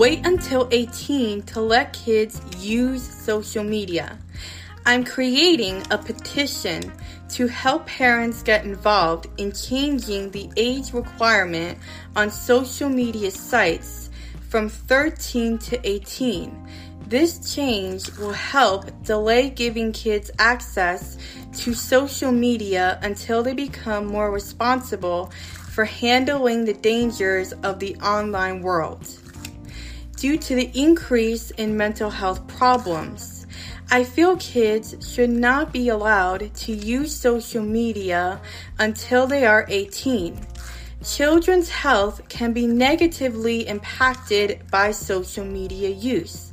wait until 18 to let kids use social media. I'm creating a petition to help parents get involved in changing the age requirement on social media sites from 13 to 18. This change will help delay giving kids access to social media until they become more responsible for handling the dangers of the online world. Due to the increase in mental health problems, I feel kids should not be allowed to use social media until they are 18. Children's health can be negatively impacted by social media use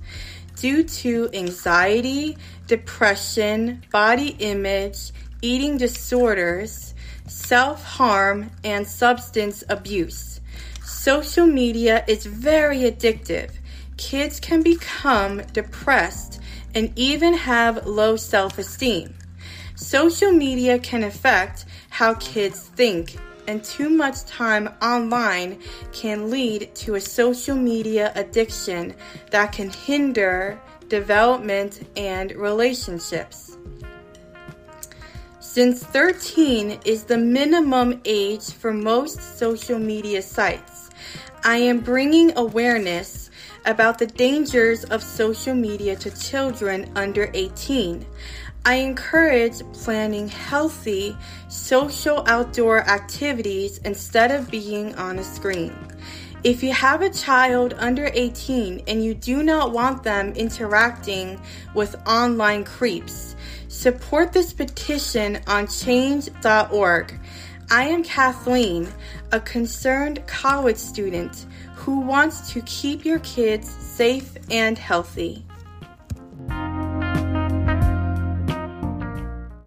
due to anxiety, depression, body image, eating disorders, self harm, and substance abuse. Social media is very addictive. Kids can become depressed and even have low self esteem. Social media can affect how kids think, and too much time online can lead to a social media addiction that can hinder development and relationships. Since 13 is the minimum age for most social media sites, I am bringing awareness about the dangers of social media to children under 18. I encourage planning healthy social outdoor activities instead of being on a screen. If you have a child under 18 and you do not want them interacting with online creeps, support this petition on change.org. I am Kathleen, a concerned college student who wants to keep your kids safe and healthy.